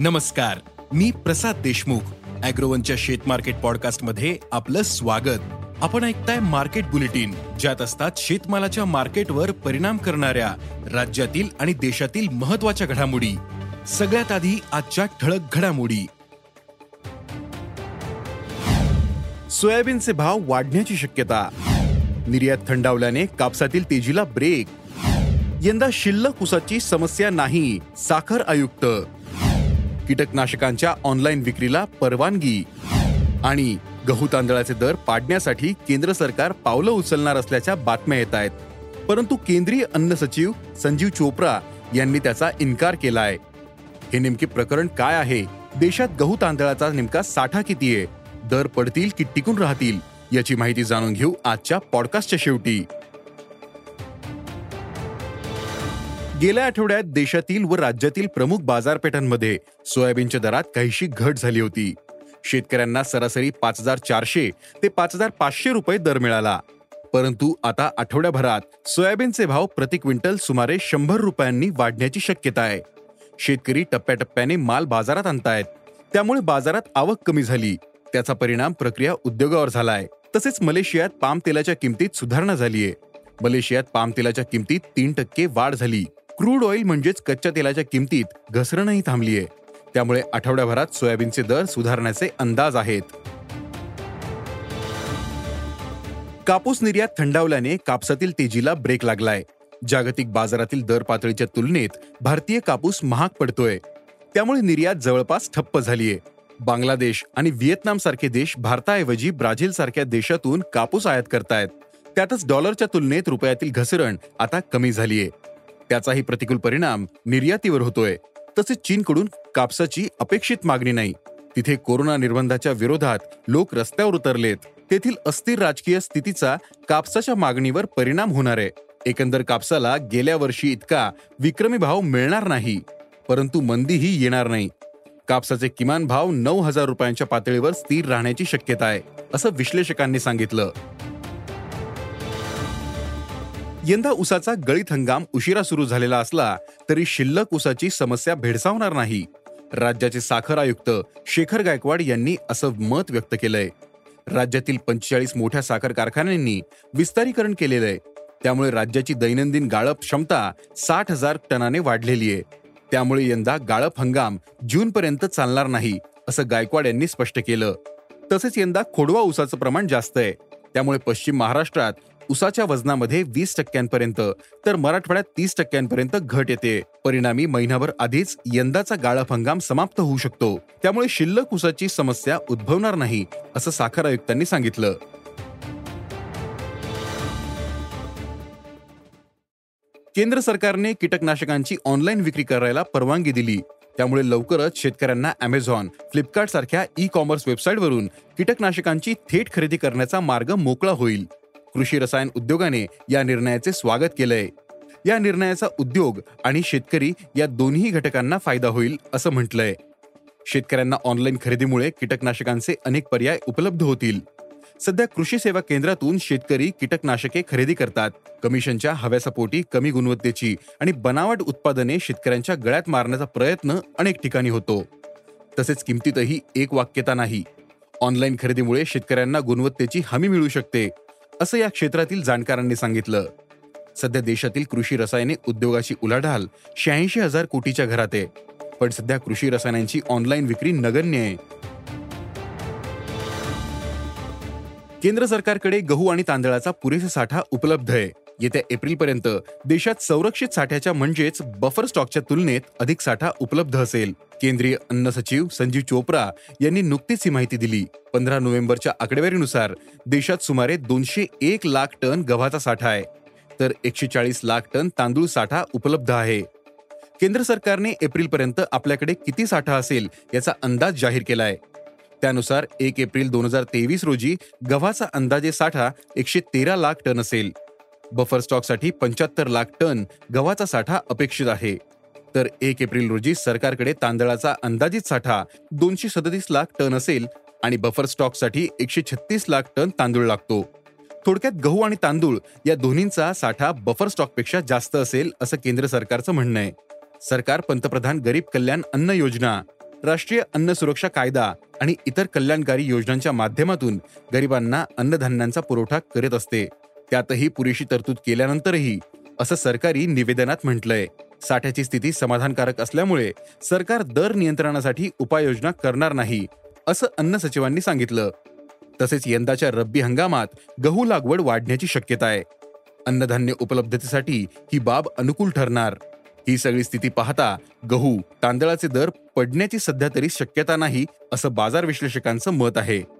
नमस्कार मी प्रसाद देशमुख अॅग्रोवनच्या शेत मार्केट पॉडकास्टमध्ये आपलं स्वागत. आपण ऐकताय मार्केट बुलेटिन ज्यात असतात शेतमालाच्या मार्केटवर परिणाम करणाऱ्या राज्यातील आणि देशातील महत्त्वाच्या घडामोडी. सगळ्यात आधी आजच्या ठळक घडामोडी. सोयाबीनचे भाव वाढण्याची शक्यता. निर्यात थंडावल्याने कापसातील तेजीला ब्रेक. यंदा शिल्लक उसाची समस्या नाही साखर आयुक्त. कीटकनाशकांच्या ऑनलाईन विक्रीला परवानगी. आणि गहू तांदळाचे दर पाडण्यासाठी केंद्र सरकार पावलं उचलणार असल्याच्या बातम्या येत आहेत. परंतु केंद्रीय अन्न सचिव संजीव चोप्रा यांनी त्याचा इन्कार आहे हे नेमके प्रकरण काय आहे? देशात गहू तांदळाचा नेमका साठा किती आहे? दर पडतील की टिकून राहतील? याची माहिती जाणून घेऊ आजच्या पॉडकास्टच्या शेवटी. गेल्या आठवड्यात देशातील व राज्यातील प्रमुख बाजारपेठांमध्ये सोयाबीनच्या दरात काहीशी घट झाली होती. शेतकऱ्यांना सरासरी पाच हजार चारशे ते पाच हजार पाचशे रुपये दर मिळाला. परंतु आता आठवड्याभरात सोयाबीनचे भाव प्रति क्विंटल सुमारे शंभर रुपयांनी वाढण्याची शक्यता आहे. शेतकरी टप्प्याटप्प्याने माल बाजारात आणतायत. त्यामुळे बाजारात आवक कमी झाली. त्याचा परिणाम प्रक्रिया उद्योगावर झालाय. तसेच मलेशियात पाम तेलाच्या किमतीत सुधारणा झालीय. मलेशियात पाम तेलाच्या किमतीत तीन टक्के वाढ झाली. क्रूड ऑइल म्हणजेच कच्च्या तेलाच्या किमतीत घसरणही थांबलीय. त्यामुळे आठवड्याभरात सोयाबीनचे दर सुधारण्याचे अंदाज आहेत. कापूस निर्यात थंडावल्याने कापसातील तेजीला ब्रेक लागलाय. जागतिक बाजारातील दर पातळीच्या तुलनेत भारतीय कापूस महाग पडतोय. त्यामुळे निर्यात जवळपास ठप्प झालीय. बांगलादेश आणि व्हिएतनाम सारखे देश भारताऐवजी ब्राझील सारख्या देशातून कापूस आयात करतायत. त्यातच डॉलरच्या तुलनेत रुपयातील घसरण आता कमी झालीय. त्याचाही प्रतिकूल परिणाम निर्यातीवर होतोय. तसेच चीनकडून कापसाची अपेक्षित मागणी नाही. तिथे कोरोना निर्बंधाच्या विरोधात लोक रस्त्यावर उतरलेत. तेथील अस्थिर राजकीय स्थितीचा कापसाच्या मागणीवर परिणाम होणार आहे. एकंदर कापसाला गेल्या वर्षी इतका विक्रमी भाव मिळणार नाही. परंतु मंदीही येणार नाही. कापसाचे किमान भाव नऊ हजार रुपयांच्या पातळीवर स्थिर राहण्याची शक्यता आहे असं विश्लेषकांनी सांगितलं. यंदा उसाचा गळीत हंगाम उशिरा सुरू झालेला असला तरी शिल्लक उसाची समस्या भेडसावणार नाही. राज्याचे साखर आयुक्त शेखर गायकवाड यांनी असं मत व्यक्त केलंय. राज्यातील पंचेचाळीस मोठ्या साखर कारखान्यांनी विस्तारीकरण केलेलं आहे त्यामुळे राज्याची दैनंदिन गाळप क्षमता साठ हजार टनाने वाढलेली आहे. त्यामुळे यंदा गाळप हंगाम जूनपर्यंत चालणार नाही असं गायकवाड यांनी स्पष्ट केलं. तसेच यंदा खोडवा उसाचं प्रमाण जास्त आहे. त्यामुळे पश्चिम महाराष्ट्रात उसाच्या वजनामध्ये वीस टक्क्यांपर्यंत तर मराठवाड्यात तीस टक्क्यांपर्यंत घट येते. परिणामी महिनाभर आधीच यंदाचा गाळप हंगाम समाप्त होऊ शकतो. त्यामुळे शिल्लक उसाची समस्या उद्भवणार नाही असं साखर आयुक्तांनी सांगितलं. केंद्र सरकारने कीटकनाशकांची ऑनलाईन विक्री करायला परवानगी दिली. त्यामुळे लवकरच शेतकऱ्यांना अमेझॉन फ्लिपकार्ट सारख्या ई कॉमर्स वेबसाईटवरून कीटकनाशकांची थेट खरेदी करण्याचा मार्ग मोकळा होईल. कृषी रसायन उद्योगाने या निर्णयाचे स्वागत केलंय. या निर्णयाचा उद्योग आणि शेतकरी या दोन्ही घटकांना फायदा होईल असं म्हटलंय. शेतकऱ्यांना ऑनलाईन खरेदीमुळे कीटकनाशकांचे अनेक पर्याय उपलब्ध होतील. सध्या कृषी सेवा केंद्रातून शेतकरी कीटकनाशके खरेदी करतात. कमिशनच्या हव्यासापोटी कमी गुणवत्तेची आणि बनावट उत्पादने शेतकऱ्यांच्या गळ्यात मारण्याचा प्रयत्न अनेक ठिकाणी होतो. तसेच किमतीतही एक वाक्यता नाही. ऑनलाईन खरेदीमुळे शेतकऱ्यांना गुणवत्तेची हमी मिळू शकते. असं या क्षेत्रातील जाणकारांनी सांगितलं. सध्या देशातील कृषी रसायने उद्योगाची उलाढाल शहाऐंशी हजार कोटीच्या घरात. आहे पण सध्या कृषी रसायनांची ऑनलाईन विक्री नगण्य आहे. केंद्र सरकारकडे गहू आणि तांदळाचा पुरेसा साठा उपलब्ध आहे. येत्या एप्रिलपर्यंत देशात संरक्षित साठ्याच्या म्हणजेच बफर स्टॉकच्या तुलनेत अधिक साठा उपलब्ध असेल. केंद्रीय अन्न सचिव संजीव चोप्रा यांनी नुकतीच ही माहिती दिली. पंधरा नोव्हेंबरच्या आकडेवारीनुसार देशात सुमारे दोनशे एक लाख टन गव्हाचा साठा आहे. तर एकशे चाळीस लाख टन तांदूळ साठा उपलब्ध आहे. केंद्र सरकारने एप्रिलपर्यंत आपल्याकडे किती साठा असेल याचा अंदाज जाहीर केलाय. त्यानुसार एक एप्रिल दोन हजार तेवीस रोजी गव्हाचा अंदाजे साठा एकशे तेरा लाख टन असेल. बफर स्टॉकसाठी पंच्याहत्तर लाख टन गव्हाचा साठा अपेक्षित आहे. तर एक एप्रिल रोजी सरकारकडे तांदळाचा अंदाजित साठा दोनशे सदतीस लाख टन असेल आणि बफर स्टॉकसाठी एकशे छत्तीस लाख टन तांदूळ लागतो. थोडक्यात गहू आणि तांदूळ या दोन्हींचा साठा बफर स्टॉकपेक्षा जास्त असेल असं केंद्र सरकारचं म्हणणं आहे. सरकार पंतप्रधान गरीब कल्याण अन्न योजना राष्ट्रीय अन्न सुरक्षा कायदा आणि इतर कल्याणकारी योजनांच्या माध्यमातून गरिबांना अन्नधान्यांचा पुरवठा करत असते. त्यातही पुरेशी तरतूद केल्यानंतरही असं सरकारी निवेदनात म्हटलंय. साठ्याची स्थिती समाधानकारक असल्यामुळे सरकार दर नियंत्रणासाठी उपाययोजना करणार नाही असं अन्न सचिवांनी सांगितलं. तसेच यंदाच्या रब्बी हंगामात गहू लागवड वाढण्याची शक्यता आहे. अन्नधान्य उपलब्धतेसाठी ही बाब अनुकूल ठरणार. ही सगळी स्थिती पाहता गहू तांदळाचे दर पडण्याची सध्या तरी शक्यता नाही असं बाजार विश्लेषकांचं मत आहे.